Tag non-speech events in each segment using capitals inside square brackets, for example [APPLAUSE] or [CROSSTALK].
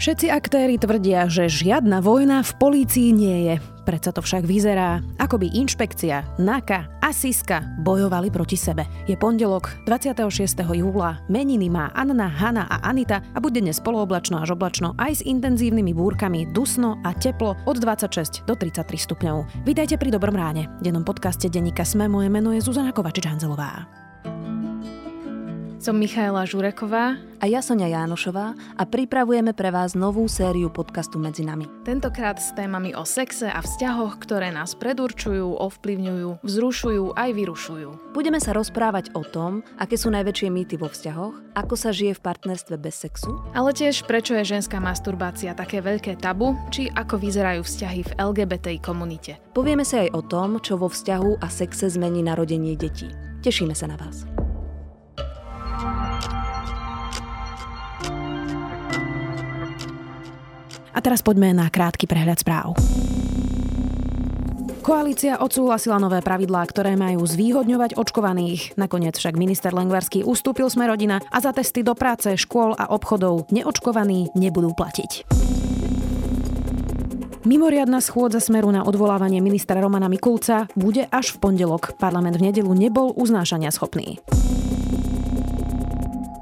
Všetci aktéry tvrdia, že žiadna vojna v polícii nie je. Predsa to však vyzerá, ako by inšpekcia, NAKA a SISKA bojovali proti sebe. Je pondelok 26. júla, meniny má Anna, Hanna a Anita a bude dnes polooblačno až oblačno aj s intenzívnymi búrkami, dusno a teplo od 26 do 33 stupňov. Vítajte pri Dobrom ráne. V dennom podcaste Denníka Sme moje meno je Zuzana Kovačič-Hanzelová. Som Michaela Žureková a ja Sonia Jánošová a pripravujeme pre vás novú sériu podcastu Medzi nami. Tentokrát s témami o sexe a vzťahoch, ktoré nás predurčujú, ovplyvňujú, vzrušujú aj vyrušujú. Budeme sa rozprávať o tom, aké sú najväčšie mýty vo vzťahoch, ako sa žije v partnerstve bez sexu, ale tiež prečo je ženská masturbácia také veľké tabu, či ako vyzerajú vzťahy v LGBTI komunite. Povieme sa aj o tom, čo vo vzťahu a sexe zmení narodenie detí. Tešíme sa na vás. A teraz poďme na krátky prehľad správ. Koalícia odsúhlasila nové pravidlá, ktoré majú zvýhodňovať očkovaných. Nakoniec však minister Lengvarský ustúpil sme rodina a za testy do práce, škôl a obchodov neočkovaní nebudú platiť. Mimoriadna schôdza smeru na odvolávanie ministra Romana Mikulca bude až v pondelok. Parlament v nedelu nebol uznášania schopný.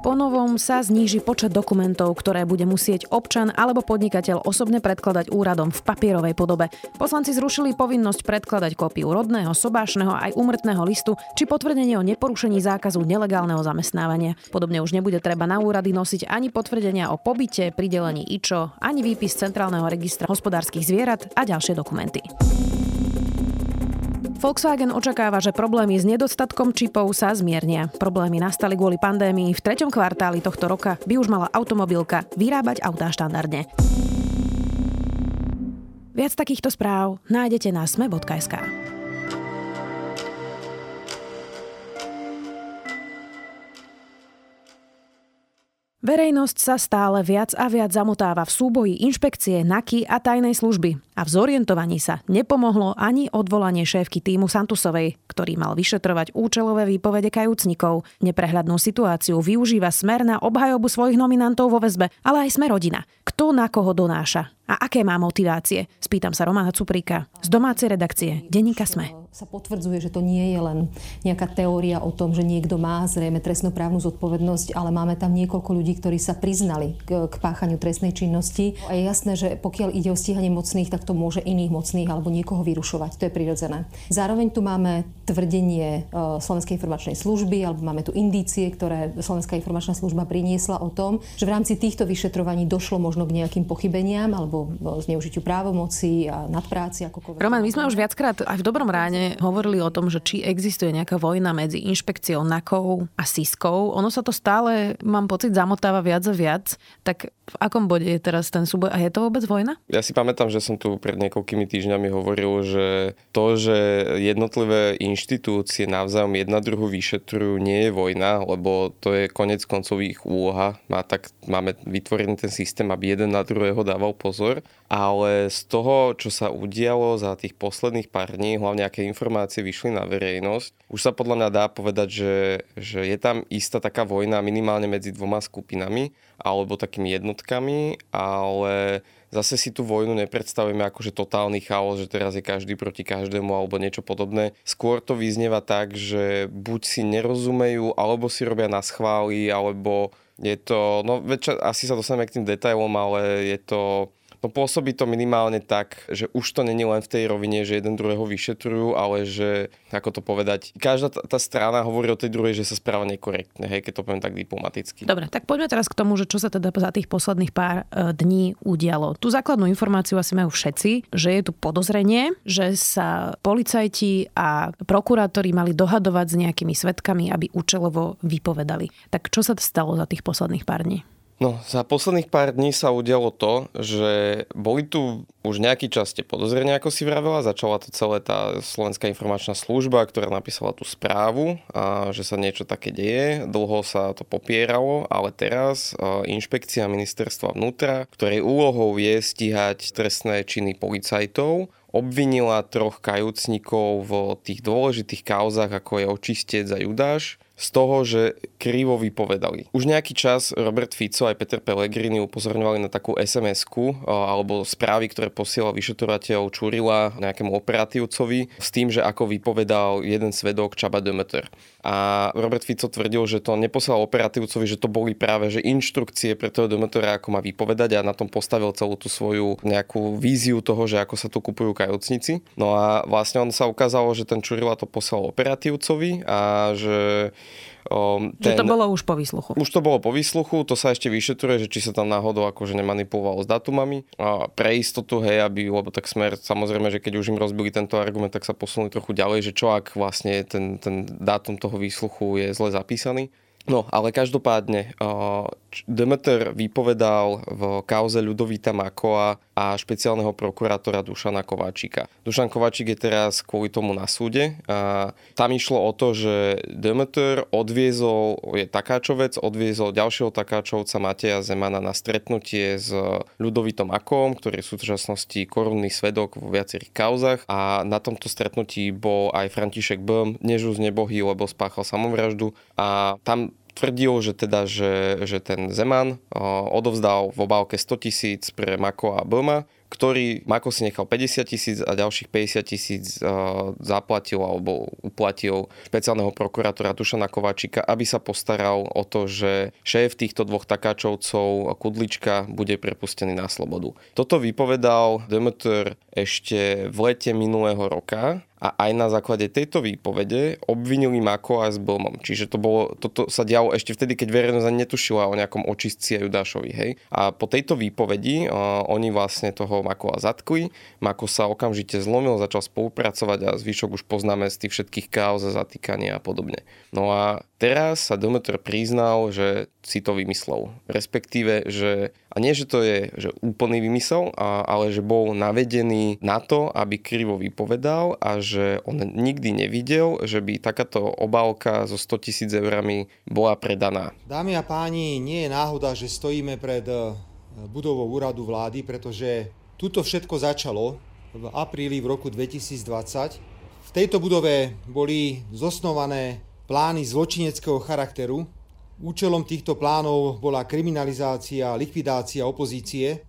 Ponovom sa zníži počet dokumentov, ktoré bude musieť občan alebo podnikateľ osobne predkladať úradom v papierovej podobe. Poslanci zrušili povinnosť predkladať kópiu rodného, sobášneho aj úmrtného listu či potvrdenie o neporušení zákazu nelegálneho zamestnávania. Podobne už nebude treba na úrady nosiť ani potvrdenia o pobyte, pridelení IČO, ani výpis Centrálneho registra hospodárskych zvierat a ďalšie dokumenty. Volkswagen očakáva, že problémy s nedostatkom čipov sa zmiernia. Problémy nastali kvôli pandémii. V treťom kvartáli tohto roka by už mala automobilka vyrábať autá štandardne. Viac takýchto správ nájdete na sme.sk. Verejnosť sa stále viac a viac zamotáva v súboji inšpekcie NAKY a tajnej služby a v zorientovaní sa nepomohlo ani odvolanie šéfky týmu Santusovej, ktorý mal vyšetrovať účelové výpovede kajúcnikov. Neprehľadnú situáciu využíva smer na obhajobu svojich nominantov vo väzbe, ale aj sme rodina. Kto na koho donáša? A aké má motivácie? Spýtam sa Romana Cupríka z domácej redakcie Denníka Sme sa potvrdzuje, že to nie je len nejaká teória o tom, že niekto má zrejme trestnoprávnu zodpovednosť, ale máme tam niekoľko ľudí, ktorí sa priznali k, k páchaniu trestnej činnosti. A je jasné, že pokiaľ ide o stíhanie mocných, tak to môže iných mocných alebo niekoho vyrušovať. To je prirodzené. Zároveň tu máme tvrdenie e, Slovenskej informačnej služby, alebo máme tu indície, ktoré Slovenská informačná služba priniesla o tom, že v rámci týchto vyšetrovaní došlo možno k nejakým pochybeniam alebo zneužitiu právomoci a nadpráci. Akokoľvek. Roman, my sme už viackrát aj v dobrom ráne hovorili o tom, že či existuje nejaká vojna medzi inšpekciou NAKou a SISkou. Ono sa to stále, mám pocit, zamotáva viac a viac. Tak v akom bode je teraz ten súboj a je to vôbec vojna? Ja si pamätám, že som tu pred niekoľkými týždňami hovoril, že to, že jednotlivé inštitúcie navzájom jedna druhu vyšetrujú, nie je vojna, lebo to je konec koncov ich úloha. Má tak, máme vytvorený ten systém, aby jeden na druhého dával pozor. Ale z toho, čo sa udialo za tých posledných pár dní, hlavne aké informácie vyšli na verejnosť, už sa podľa mňa dá povedať, že, že je tam istá taká vojna minimálne medzi dvoma skupinami alebo takými jednotkami, ale zase si tú vojnu nepredstavujeme ako že totálny chaos, že teraz je každý proti každému alebo niečo podobné. Skôr to vyznieva tak, že buď si nerozumejú, alebo si robia na schvály, alebo je to, no väčšia, asi sa dostaneme k tým detailom, ale je to No pôsobí to minimálne tak, že už to není len v tej rovine, že jeden druhého vyšetrujú, ale že, ako to povedať, každá tá, tá strana hovorí o tej druhej, že sa správa nekorektne, hej, keď to poviem tak diplomaticky. Dobre, tak poďme teraz k tomu, že čo sa teda za tých posledných pár e, dní udialo. Tu základnú informáciu asi majú všetci, že je tu podozrenie, že sa policajti a prokurátori mali dohadovať s nejakými svetkami, aby účelovo vypovedali. Tak čo sa stalo za tých posledných pár dní? No, za posledných pár dní sa udialo to, že boli tu už nejaký čas tie podozrenia, ako si vravela. Začala to celé tá Slovenská informačná služba, ktorá napísala tú správu, a že sa niečo také deje. Dlho sa to popieralo, ale teraz inšpekcia ministerstva vnútra, ktorej úlohou je stíhať trestné činy policajtov, obvinila troch kajúcnikov v tých dôležitých kauzach, ako je očistec a Judáš, z toho, že krivo vypovedali. Už nejaký čas Robert Fico aj Peter Pellegrini upozorňovali na takú SMS-ku alebo správy, ktoré posielal vyšetrovateľ Čurila nejakému operatívcovi s tým, že ako vypovedal jeden svedok Čaba Demeter. A Robert Fico tvrdil, že to neposlal operatívcovi, že to boli práve že inštrukcie pre toho Demetera, ako má vypovedať a na tom postavil celú tú svoju nejakú víziu toho, že ako sa tu kupujú kajúcnici. No a vlastne on sa ukázalo, že ten Čurila to poslal operatívcovi a že Um, ten, že to bolo už po výsluchu. Už to bolo po výsluchu, to sa ešte vyšetruje, že či sa tam náhodou akože nemanipulovalo s datumami. A pre istotu, hej, aby, lebo tak smer, samozrejme, že keď už im rozbili tento argument, tak sa posunuli trochu ďalej, že čo ak vlastne ten, ten dátum toho výsluchu je zle zapísaný. No, ale každopádne, Demeter vypovedal v kauze Ľudovita Makoa a špeciálneho prokurátora Dušana Kováčika. Dušan Kováčik je teraz kvôli tomu na súde. A tam išlo o to, že Demeter odviezol, je takáčovec, odviezol ďalšieho takáčovca Mateja Zemana na stretnutie s Ľudovitom Makom, ktorý je v súčasnosti korunný svedok vo viacerých kauzach. A na tomto stretnutí bol aj František Böhm, nežus nebohý, lebo spáchal samovraždu. A tam tvrdil, že teda, že, že ten Zeman odovzdal v obálke 100 tisíc pre Mako a Blma, ktorý Mako si nechal 50 tisíc a ďalších 50 tisíc zaplatil alebo uplatil špeciálneho prokurátora Dušana Kováčika, aby sa postaral o to, že šéf týchto dvoch takáčovcov Kudlička bude prepustený na slobodu. Toto vypovedal Demeter ešte v lete minulého roka a aj na základe tejto výpovede obvinili Mako a s Blmom. Čiže to bolo, toto sa dialo ešte vtedy, keď verejnosť ani netušila o nejakom očistci a Judášovi. Hej? A po tejto výpovedi uh, oni vlastne toho Makova zatkli. Mako sa okamžite zlomil, začal spolupracovať a zvyšok už poznáme z tých všetkých káuz a zatýkania a podobne. No a Teraz sa Demeter priznal, že si to vymyslel. Respektíve, že, a nie, že to je že úplný vymysel, a, ale že bol navedený na to, aby krivo vypovedal a že on nikdy nevidel, že by takáto obálka so 100 tisíc eurami bola predaná. Dámy a páni, nie je náhoda, že stojíme pred e, budovou úradu vlády, pretože tuto všetko začalo v apríli v roku 2020. V tejto budove boli zosnované plány zločineckého charakteru. Účelom týchto plánov bola kriminalizácia, likvidácia opozície,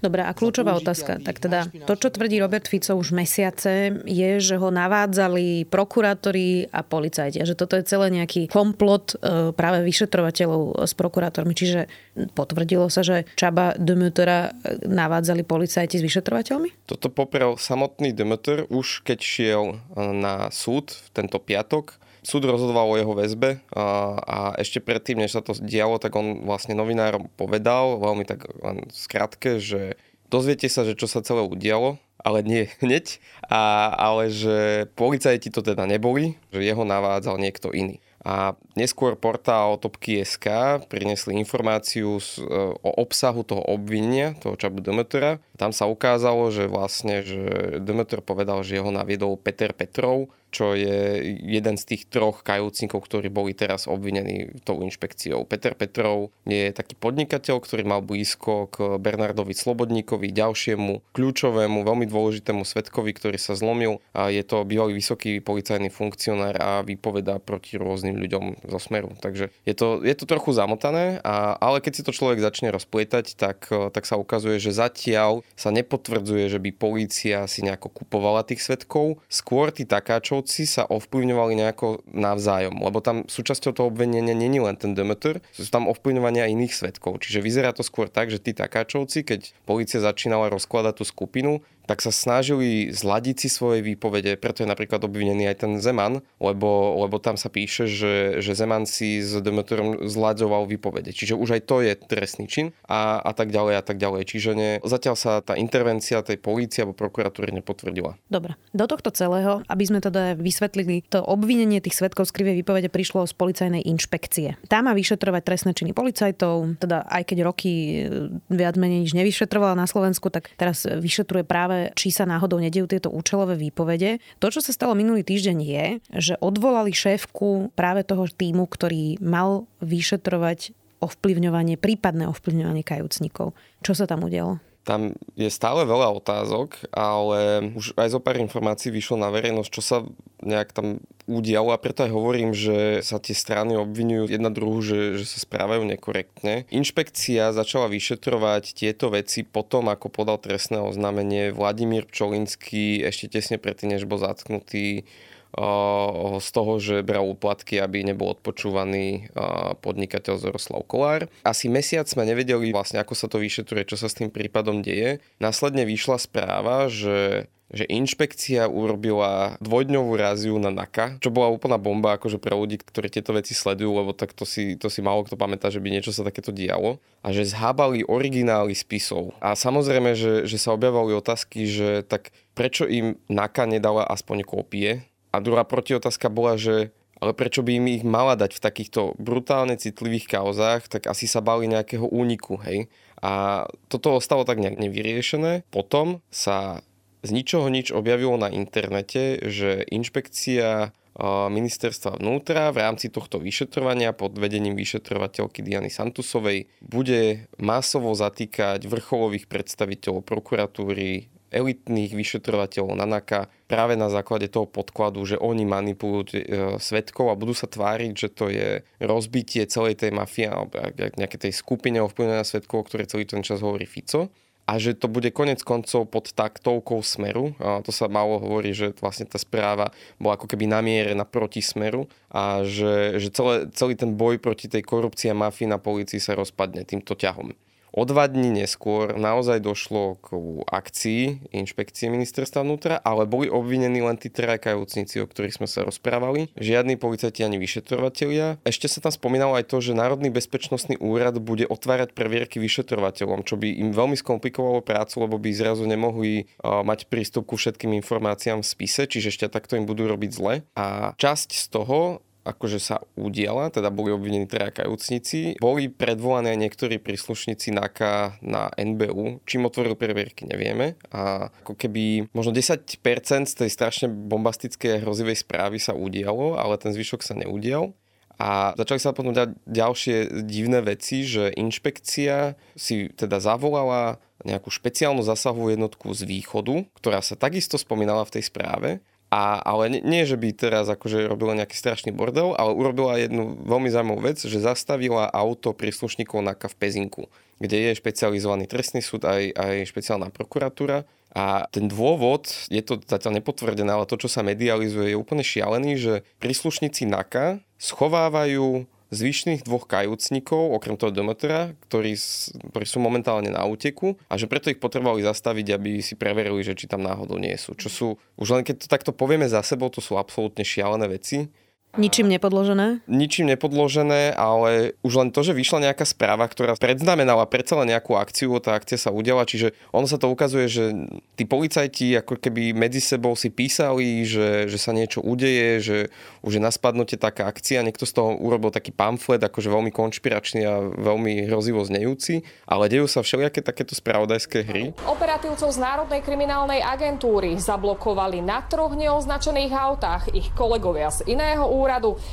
Dobre, a kľúčová otázka. Tak teda to, čo tvrdí Robert Fico už mesiace, je, že ho navádzali prokurátori a policajti. A že toto je celé nejaký komplot e, práve vyšetrovateľov s prokurátormi. Čiže potvrdilo sa, že Čaba Demetera navádzali policajti s vyšetrovateľmi? Toto poprel samotný Demeter už keď šiel na súd v tento piatok súd rozhodoval o jeho väzbe a, a ešte predtým, než sa to dialo, tak on vlastne novinárom povedal, veľmi tak len skratke, že dozviete sa, že čo sa celé udialo, ale nie [LAUGHS] hneď, a, ale že policajti to teda neboli, že jeho navádzal niekto iný. A neskôr portál Topky.sk prinesli informáciu z, e, o obsahu toho obvinenia, toho Čabu Demetera. Tam sa ukázalo, že vlastne, že Demeter povedal, že jeho naviedol Peter Petrov, čo je jeden z tých troch kajúcnikov, ktorí boli teraz obvinení tou inšpekciou. Peter Petrov je taký podnikateľ, ktorý mal blízko k Bernardovi Slobodníkovi, ďalšiemu kľúčovému, veľmi dôležitému svetkovi, ktorý sa zlomil. A je to bývalý vysoký policajný funkcionár a vypovedá proti rôznym ľuďom zo Smeru. Takže je to, je to trochu zamotané, a, ale keď si to človek začne rozplietať, tak, tak sa ukazuje, že zatiaľ sa nepotvrdzuje, že by polícia si nejako kupovala tých svetkov. Skôr tí takáčov sudcovci sa ovplyvňovali nejako navzájom, lebo tam súčasťou toho obvinenia není len ten Demeter, sú tam ovplyvňovania iných svetkov. Čiže vyzerá to skôr tak, že tí takáčovci, keď policia začínala rozkladať tú skupinu, tak sa snažili zladiť si svoje výpovede, preto je napríklad obvinený aj ten Zeman, lebo, lebo tam sa píše, že, že Zeman si s Demeterom zladzoval výpovede. Čiže už aj to je trestný čin a, a tak ďalej a tak ďalej. Čiže ne, zatiaľ sa tá intervencia tej polície alebo prokuratúry nepotvrdila. Dobre. Do tohto celého, aby sme teda vysvetlili, to obvinenie tých svetkov z krivej výpovede prišlo z policajnej inšpekcie. Tá má vyšetrovať trestné činy policajtov, teda aj keď roky viac menej nič nevyšetrovala na Slovensku, tak teraz vyšetruje práve či sa náhodou nedejú tieto účelové výpovede. To, čo sa stalo minulý týždeň je, že odvolali šéfku práve toho týmu, ktorý mal vyšetrovať ovplyvňovanie, prípadné ovplyvňovanie kajúcnikov. Čo sa tam udialo? Tam je stále veľa otázok, ale už aj zo pár informácií vyšlo na verejnosť, čo sa nejak tam udialo a preto aj hovorím, že sa tie strany obvinujú jedna druhu, že, že sa správajú nekorektne. Inšpekcia začala vyšetrovať tieto veci potom, ako podal trestné oznámenie Vladimír Pčolinský ešte tesne predtým, než bol zatknutý z toho, že bral úplatky, aby nebol odpočúvaný podnikateľ Zoroslav Kolár. Asi mesiac sme nevedeli vlastne, ako sa to vyšetruje, čo sa s tým prípadom deje. Následne vyšla správa, že že inšpekcia urobila dvojdňovú ráziu na NAKA, čo bola úplná bomba akože pre ľudí, ktorí tieto veci sledujú, lebo tak to si, to si málo kto pamätá, že by niečo sa takéto dialo. A že zhábali originály spisov. A samozrejme, že, že sa objavovali otázky, že tak prečo im NAKA nedala aspoň kópie a druhá protiotázka bola, že ale prečo by im ich mala dať v takýchto brutálne citlivých kauzách, tak asi sa bali nejakého úniku, hej. A toto ostalo tak nejak nevyriešené. Potom sa z ničoho nič objavilo na internete, že inšpekcia ministerstva vnútra v rámci tohto vyšetrovania pod vedením vyšetrovateľky Diany Santusovej bude masovo zatýkať vrcholových predstaviteľov prokuratúry, elitných vyšetrovateľov NANAKA práve na základe toho podkladu, že oni manipulujú e, svetkov a budú sa tváriť, že to je rozbitie celej tej mafie alebo nejakej tej skupine ovplyvnená svetkov, o ktorej celý ten čas hovorí Fico a že to bude konec koncov pod taktovkou smeru. A to sa malo hovorí, že vlastne tá správa bola ako keby namierená proti smeru a že, že celé, celý ten boj proti tej korupcii a mafii na policii sa rozpadne týmto ťahom. O dva dní neskôr naozaj došlo k akcii inšpekcie ministerstva vnútra, ale boli obvinení len tí trajkajúcnici, o ktorých sme sa rozprávali. Žiadni policajti ani vyšetrovatelia. Ešte sa tam spomínalo aj to, že Národný bezpečnostný úrad bude otvárať previerky vyšetrovateľom, čo by im veľmi skomplikovalo prácu, lebo by zrazu nemohli mať prístup ku všetkým informáciám v spise, čiže ešte takto im budú robiť zle. A časť z toho akože sa udiala, teda boli obvinení traja kajúcnici. Boli predvolané aj niektorí príslušníci NAKA na NBU. Čím otvoril previerky, nevieme. A ako keby možno 10% z tej strašne bombastickej a hrozivej správy sa udialo, ale ten zvyšok sa neudial. A začali sa potom dať ďalšie divné veci, že inšpekcia si teda zavolala nejakú špeciálnu zasahovú jednotku z východu, ktorá sa takisto spomínala v tej správe a, ale nie, nie, že by teraz akože robila nejaký strašný bordel, ale urobila jednu veľmi zaujímavú vec, že zastavila auto príslušníkov na v Pezinku, kde je špecializovaný trestný súd aj, aj špeciálna prokuratúra. A ten dôvod, je to zatiaľ nepotvrdené, ale to, čo sa medializuje, je úplne šialený, že príslušníci NAKA schovávajú zvyšných dvoch kajúcnikov, okrem toho Demetera, ktorí, ktorí sú momentálne na úteku a že preto ich potrebovali zastaviť, aby si preverili, že či tam náhodou nie sú. Čo sú, už len keď to takto povieme za sebou, to sú absolútne šialené veci Ničím nepodložené? Ničím nepodložené, ale už len to, že vyšla nejaká správa, ktorá predznamenala predsa len nejakú akciu, tá akcia sa udiala, čiže ono sa to ukazuje, že tí policajti ako keby medzi sebou si písali, že, že sa niečo udeje, že už je na spadnutie taká akcia, niekto z toho urobil taký pamflet, akože veľmi konšpiračný a veľmi hrozivo znejúci, ale dejú sa všelijaké takéto spravodajské hry. Operatívcov z Národnej kriminálnej agentúry zablokovali na troch neoznačených autách ich kolegovia z iného úradu.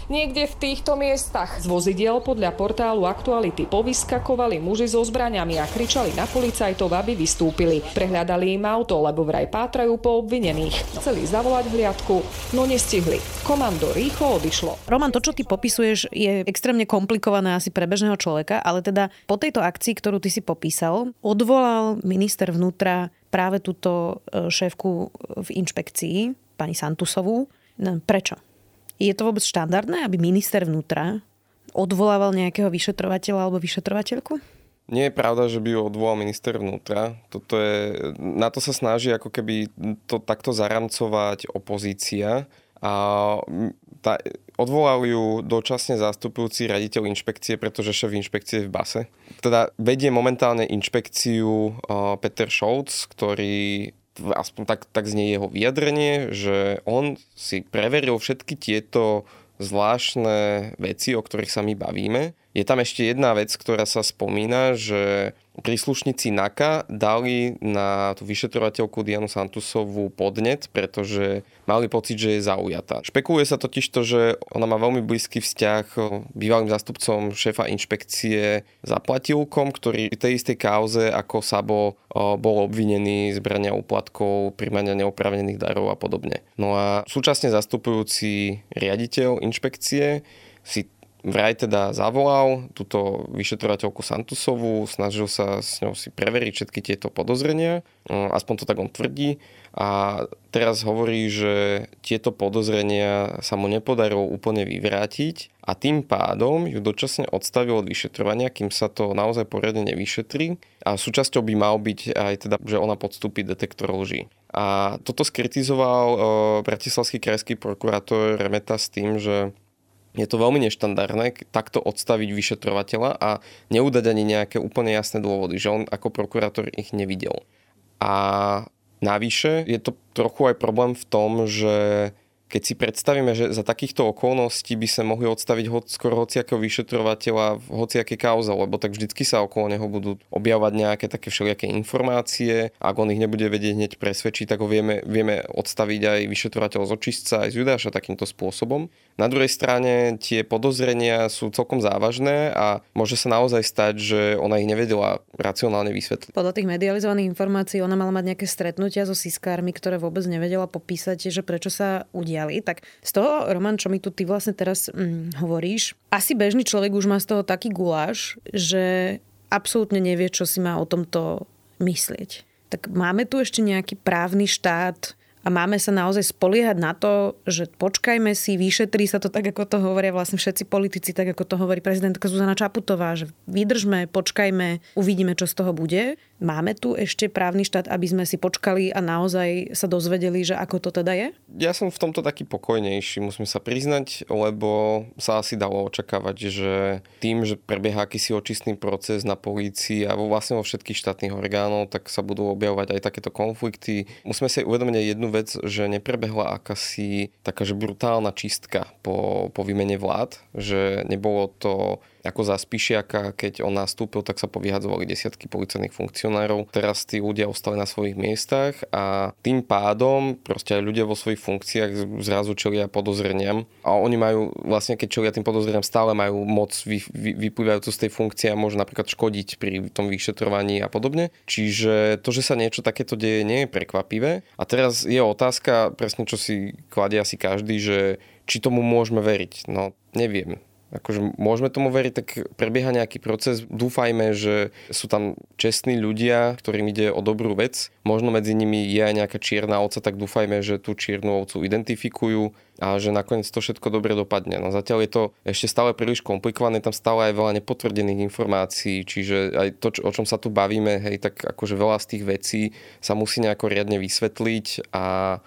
Niekde v týchto miestach z vozidiel podľa portálu Aktuality povyskakovali muži so zbraniami a kričali na policajtov, aby vystúpili. Prehľadali im auto, lebo vraj pátrajú po obvinených. Chceli zavolať hliadku, no nestihli. Komando rýchlo odišlo. Roman, to, čo ty popisuješ, je extrémne komplikované asi pre bežného človeka, ale teda po tejto akcii, ktorú ty si popísal, odvolal minister vnútra práve túto e, šéfku v inšpekcii, pani Santusovú. Prečo? Je to vôbec štandardné, aby minister vnútra odvolával nejakého vyšetrovateľa alebo vyšetrovateľku? Nie je pravda, že by ju odvolal minister vnútra. Toto je, na to sa snaží ako keby to takto zaramcovať opozícia. A tá, odvolal ju dočasne zastupujúci raditeľ inšpekcie, pretože šéf inšpekcie je v base. Teda vedie momentálne inšpekciu Peter Scholz, ktorý aspoň tak, tak znie jeho vyjadrenie, že on si preveril všetky tieto zvláštne veci, o ktorých sa my bavíme Je tam ešte jedna vec, ktorá sa spomína, že príslušníci NAKA dali na tú vyšetrovateľku Dianu Santusovú podnet, pretože mali pocit, že je zaujatá. Špekuluje sa totiž to, že ona má veľmi blízky vzťah bývalým zástupcom šéfa inšpekcie zaplatilkom, ktorý v tej istej kauze ako Sabo bol obvinený z brania úplatkov, primania neoprávnených darov a podobne. No a súčasne zastupujúci riaditeľ inšpekcie si vraj teda zavolal túto vyšetrovateľku Santusovú, snažil sa s ňou si preveriť všetky tieto podozrenia, mm, aspoň to tak on tvrdí. A teraz hovorí, že tieto podozrenia sa mu nepodarilo úplne vyvrátiť a tým pádom ju dočasne odstavil od vyšetrovania, kým sa to naozaj poriadne nevyšetrí. A súčasťou by mal byť aj teda, že ona podstúpi detektor lží. A toto skritizoval e, bratislavský krajský prokurátor Remeta s tým, že je to veľmi neštandardné takto odstaviť vyšetrovateľa a neudať ani nejaké úplne jasné dôvody, že on ako prokurátor ich nevidel. A navyše je to trochu aj problém v tom, že keď si predstavíme, že za takýchto okolností by sa mohli odstaviť ho, skoro hociakého vyšetrovateľa v hociaké kauze, lebo tak vždycky sa okolo neho budú objavovať nejaké také všelijaké informácie. Ak on ich nebude vedieť hneď presvedčiť, tak ho vieme, vieme odstaviť aj vyšetrovateľ z očistca, aj z Judáša takýmto spôsobom. Na druhej strane tie podozrenia sú celkom závažné a môže sa naozaj stať, že ona ich nevedela racionálne vysvetliť. Podľa tých medializovaných informácií ona mala mať nejaké stretnutia so siskármi, ktoré vôbec nevedela popísať, že prečo sa udiali. Tak z toho, Roman, čo mi tu ty vlastne teraz hm, hovoríš, asi bežný človek už má z toho taký guláš, že absolútne nevie, čo si má o tomto myslieť. Tak máme tu ešte nejaký právny štát, a máme sa naozaj spoliehať na to, že počkajme si, vyšetrí sa to tak, ako to hovoria vlastne všetci politici, tak ako to hovorí prezidentka Zuzana Čaputová, že vydržme, počkajme, uvidíme, čo z toho bude. Máme tu ešte právny štát, aby sme si počkali a naozaj sa dozvedeli, že ako to teda je? Ja som v tomto taký pokojnejší, musím sa priznať, lebo sa asi dalo očakávať, že tým, že prebieha akýsi očistný proces na polícii a vlastne vo všetkých štátnych orgánov, tak sa budú objavovať aj takéto konflikty. Musíme si uvedomiť jednu vec, že neprebehla akási taká, že brutálna čistka po, po výmene vlád, že nebolo to ako za Spišiaka, keď on nastúpil, tak sa povyhadzovali desiatky policajných funkcionárov. Teraz tí ľudia ostali na svojich miestach a tým pádom proste aj ľudia vo svojich funkciách zrazu čelia podozreniam a oni majú vlastne, keď čelia tým podozreniam, stále majú moc vy, vy, vyplývajúcu z tej funkcie a môžu napríklad škodiť pri tom vyšetrovaní a podobne. Čiže to, že sa niečo takéto deje, nie je prekvapivé. A teraz je otázka, presne čo si kladie asi každý, že či tomu môžeme veriť. No, neviem akože môžeme tomu veriť, tak prebieha nejaký proces. Dúfajme, že sú tam čestní ľudia, ktorým ide o dobrú vec. Možno medzi nimi je aj nejaká čierna ovca, tak dúfajme, že tú čiernu ovcu identifikujú a že nakoniec to všetko dobre dopadne. No zatiaľ je to ešte stále príliš komplikované, tam stále aj veľa nepotvrdených informácií, čiže aj to, o čom sa tu bavíme, hej, tak akože veľa z tých vecí sa musí nejako riadne vysvetliť a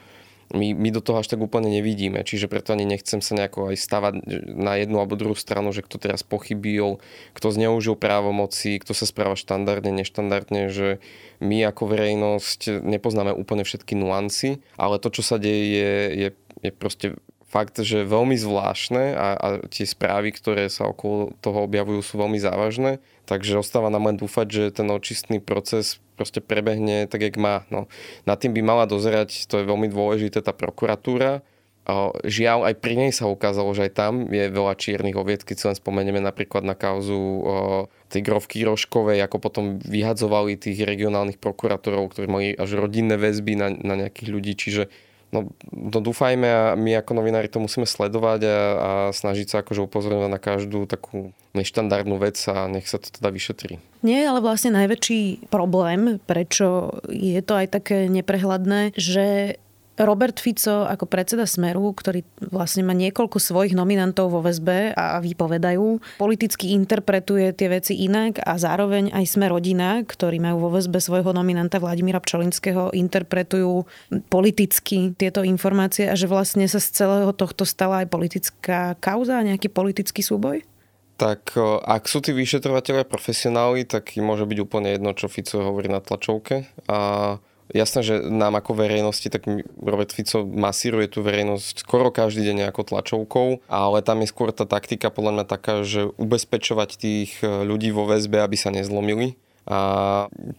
my, my do toho až tak úplne nevidíme, čiže preto ani nechcem sa nejako aj stavať na jednu alebo druhú stranu, že kto teraz pochybil, kto zneužil právomoci, kto sa správa štandardne, neštandardne, že my ako verejnosť nepoznáme úplne všetky nuancy, ale to, čo sa deje, je, je, je proste fakt, že veľmi zvláštne a, a tie správy, ktoré sa okolo toho objavujú, sú veľmi závažné. Takže ostáva nám len dúfať, že ten očistný proces proste prebehne tak, jak má. No, nad tým by mala dozerať, to je veľmi dôležité, tá prokuratúra. Žiaľ, aj pri nej sa ukázalo, že aj tam je veľa čiernych oviec, keď si len spomenieme napríklad na kauzu tej grovky Roškovej, ako potom vyhadzovali tých regionálnych prokurátorov, ktorí mali až rodinné väzby na, na nejakých ľudí. Čiže No, no dúfajme a my ako novinári to musíme sledovať a, a snažiť sa akože upozorňovať na každú takú neštandardnú vec a nech sa to teda vyšetrí. Nie, ale vlastne najväčší problém, prečo je to aj také neprehľadné, že Robert Fico ako predseda Smeru, ktorý vlastne má niekoľko svojich nominantov vo väzbe a vypovedajú, politicky interpretuje tie veci inak a zároveň aj Smer rodina, ktorí majú vo väzbe svojho nominanta Vladimíra Pčolinského, interpretujú politicky tieto informácie a že vlastne sa z celého tohto stala aj politická kauza, nejaký politický súboj? Tak ak sú tí vyšetrovateľe profesionáli, tak im môže byť úplne jedno, čo Fico hovorí na tlačovke. A Jasné, že nám ako verejnosti, tak Robert Fico masíruje tú verejnosť skoro každý deň ako tlačovkou, ale tam je skôr tá taktika podľa mňa taká, že ubezpečovať tých ľudí vo väzbe, aby sa nezlomili a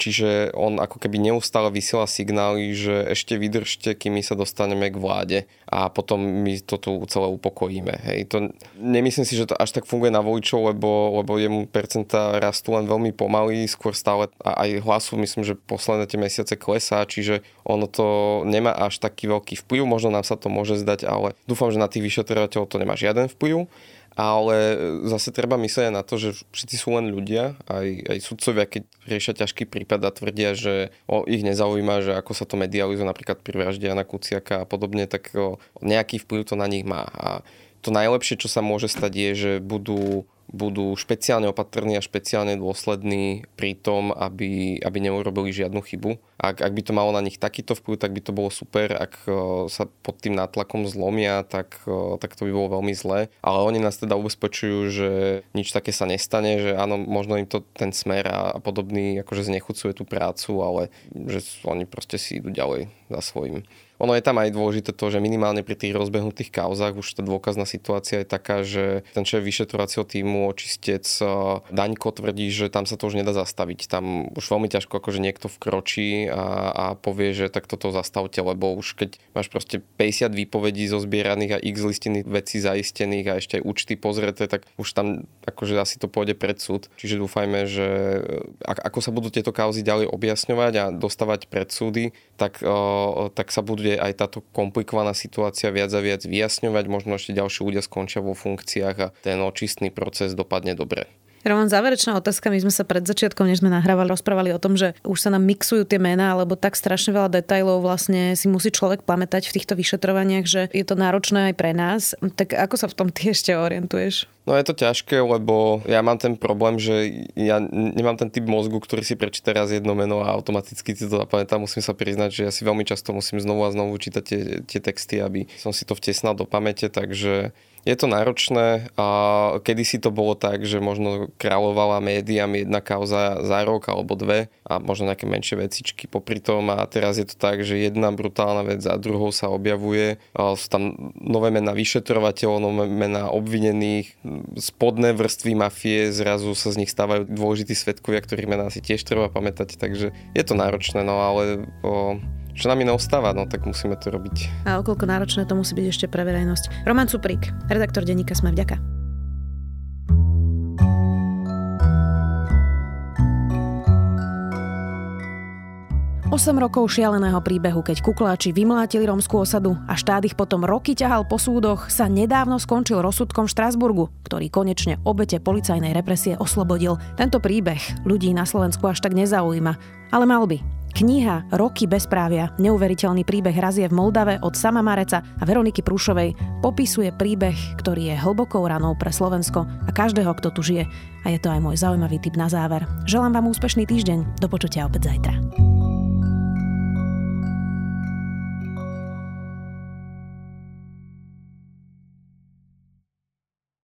čiže on ako keby neustále vysiela signály, že ešte vydržte, kým my sa dostaneme k vláde a potom my to tu celé upokojíme. Hej. To, nemyslím si, že to až tak funguje na voličov, lebo, lebo jemu percenta rastú len veľmi pomaly, skôr stále a aj hlasu myslím, že posledné tie mesiace klesá, čiže ono to nemá až taký veľký vplyv, možno nám sa to môže zdať, ale dúfam, že na tých vyšetrovateľov to nemá žiaden vplyv ale zase treba myslieť na to, že všetci sú len ľudia, aj, aj sudcovia, keď riešia ťažký prípad a tvrdia, že o, ich nezaujíma, že ako sa to medializuje napríklad pri vražde Jana Kuciaka a podobne, tak o, nejaký vplyv to na nich má. A to najlepšie, čo sa môže stať, je, že budú budú špeciálne opatrní a špeciálne dôslední pri tom, aby, aby neurobili žiadnu chybu. Ak, ak by to malo na nich takýto vplyv, tak by to bolo super. Ak sa pod tým nátlakom zlomia, tak, tak to by bolo veľmi zlé. Ale oni nás teda ubezpečujú, že nič také sa nestane, že áno, možno im to ten smer a, a podobný akože znechucuje tú prácu, ale že oni proste si idú ďalej za svojím. Ono je tam aj dôležité to, že minimálne pri tých rozbehnutých kauzách už tá dôkazná situácia je taká, že ten šéf vyšetrovacieho týmu, očistec eh, Daňko tvrdí, že tam sa to už nedá zastaviť. Tam už veľmi ťažko akože niekto vkročí a, a povie, že tak toto zastavte, lebo už keď máš proste 50 výpovedí zozbieraných a x listinných vecí zaistených a ešte aj účty pozreté, tak už tam akože asi to pôjde pred súd. Čiže dúfajme, že eh, ako sa budú tieto kauzy ďalej objasňovať a dostávať pred súdy, tak, eh, tak sa budú bude aj táto komplikovaná situácia viac a viac vyjasňovať, možno ešte ďalší ľudia skončia vo funkciách a ten očistný proces dopadne dobre. Roman, záverečná otázka. My sme sa pred začiatkom, než sme nahrávali, rozprávali o tom, že už sa nám mixujú tie mená, alebo tak strašne veľa detajlov vlastne si musí človek pamätať v týchto vyšetrovaniach, že je to náročné aj pre nás. Tak ako sa v tom ty ešte orientuješ? No je to ťažké, lebo ja mám ten problém, že ja nemám ten typ mozgu, ktorý si prečíta raz jedno meno a automaticky si to zapamätá. Musím sa priznať, že ja si veľmi často musím znovu a znovu čítať tie, tie texty, aby som si to vtesnal do pamäte, takže je to náročné a kedysi to bolo tak, že možno kráľovala médiám jedna kauza za rok alebo dve a možno nejaké menšie vecičky popri tom a teraz je to tak, že jedna brutálna vec za druhou sa objavuje. Sú tam nové mená vyšetrovateľov, nové mená obvinených, spodné vrstvy mafie, zrazu sa z nich stávajú dôležití svetkovia, ktorých mená si tiež treba pamätať, takže je to náročné, no ale o, čo nám iné ostáva, no tak musíme to robiť. A okolko náročné to musí byť ešte pre verejnosť. Roman Cuprík, redaktor denníka Sme vďaka. Osem rokov šialeného príbehu, keď kukláči vymlátili rómskú osadu a štát ich potom roky ťahal po súdoch, sa nedávno skončil rozsudkom v Štrasburgu, ktorý konečne obete policajnej represie oslobodil. Tento príbeh ľudí na Slovensku až tak nezaujíma, ale mal by. Kniha Roky bezprávia, neuveriteľný príbeh razie v Moldave od Sama Mareca a Veroniky Prúšovej popisuje príbeh, ktorý je hlbokou ranou pre Slovensko a každého, kto tu žije. A je to aj môj zaujímavý tip na záver. Želám vám úspešný týždeň. Do počutia opäť zajtra.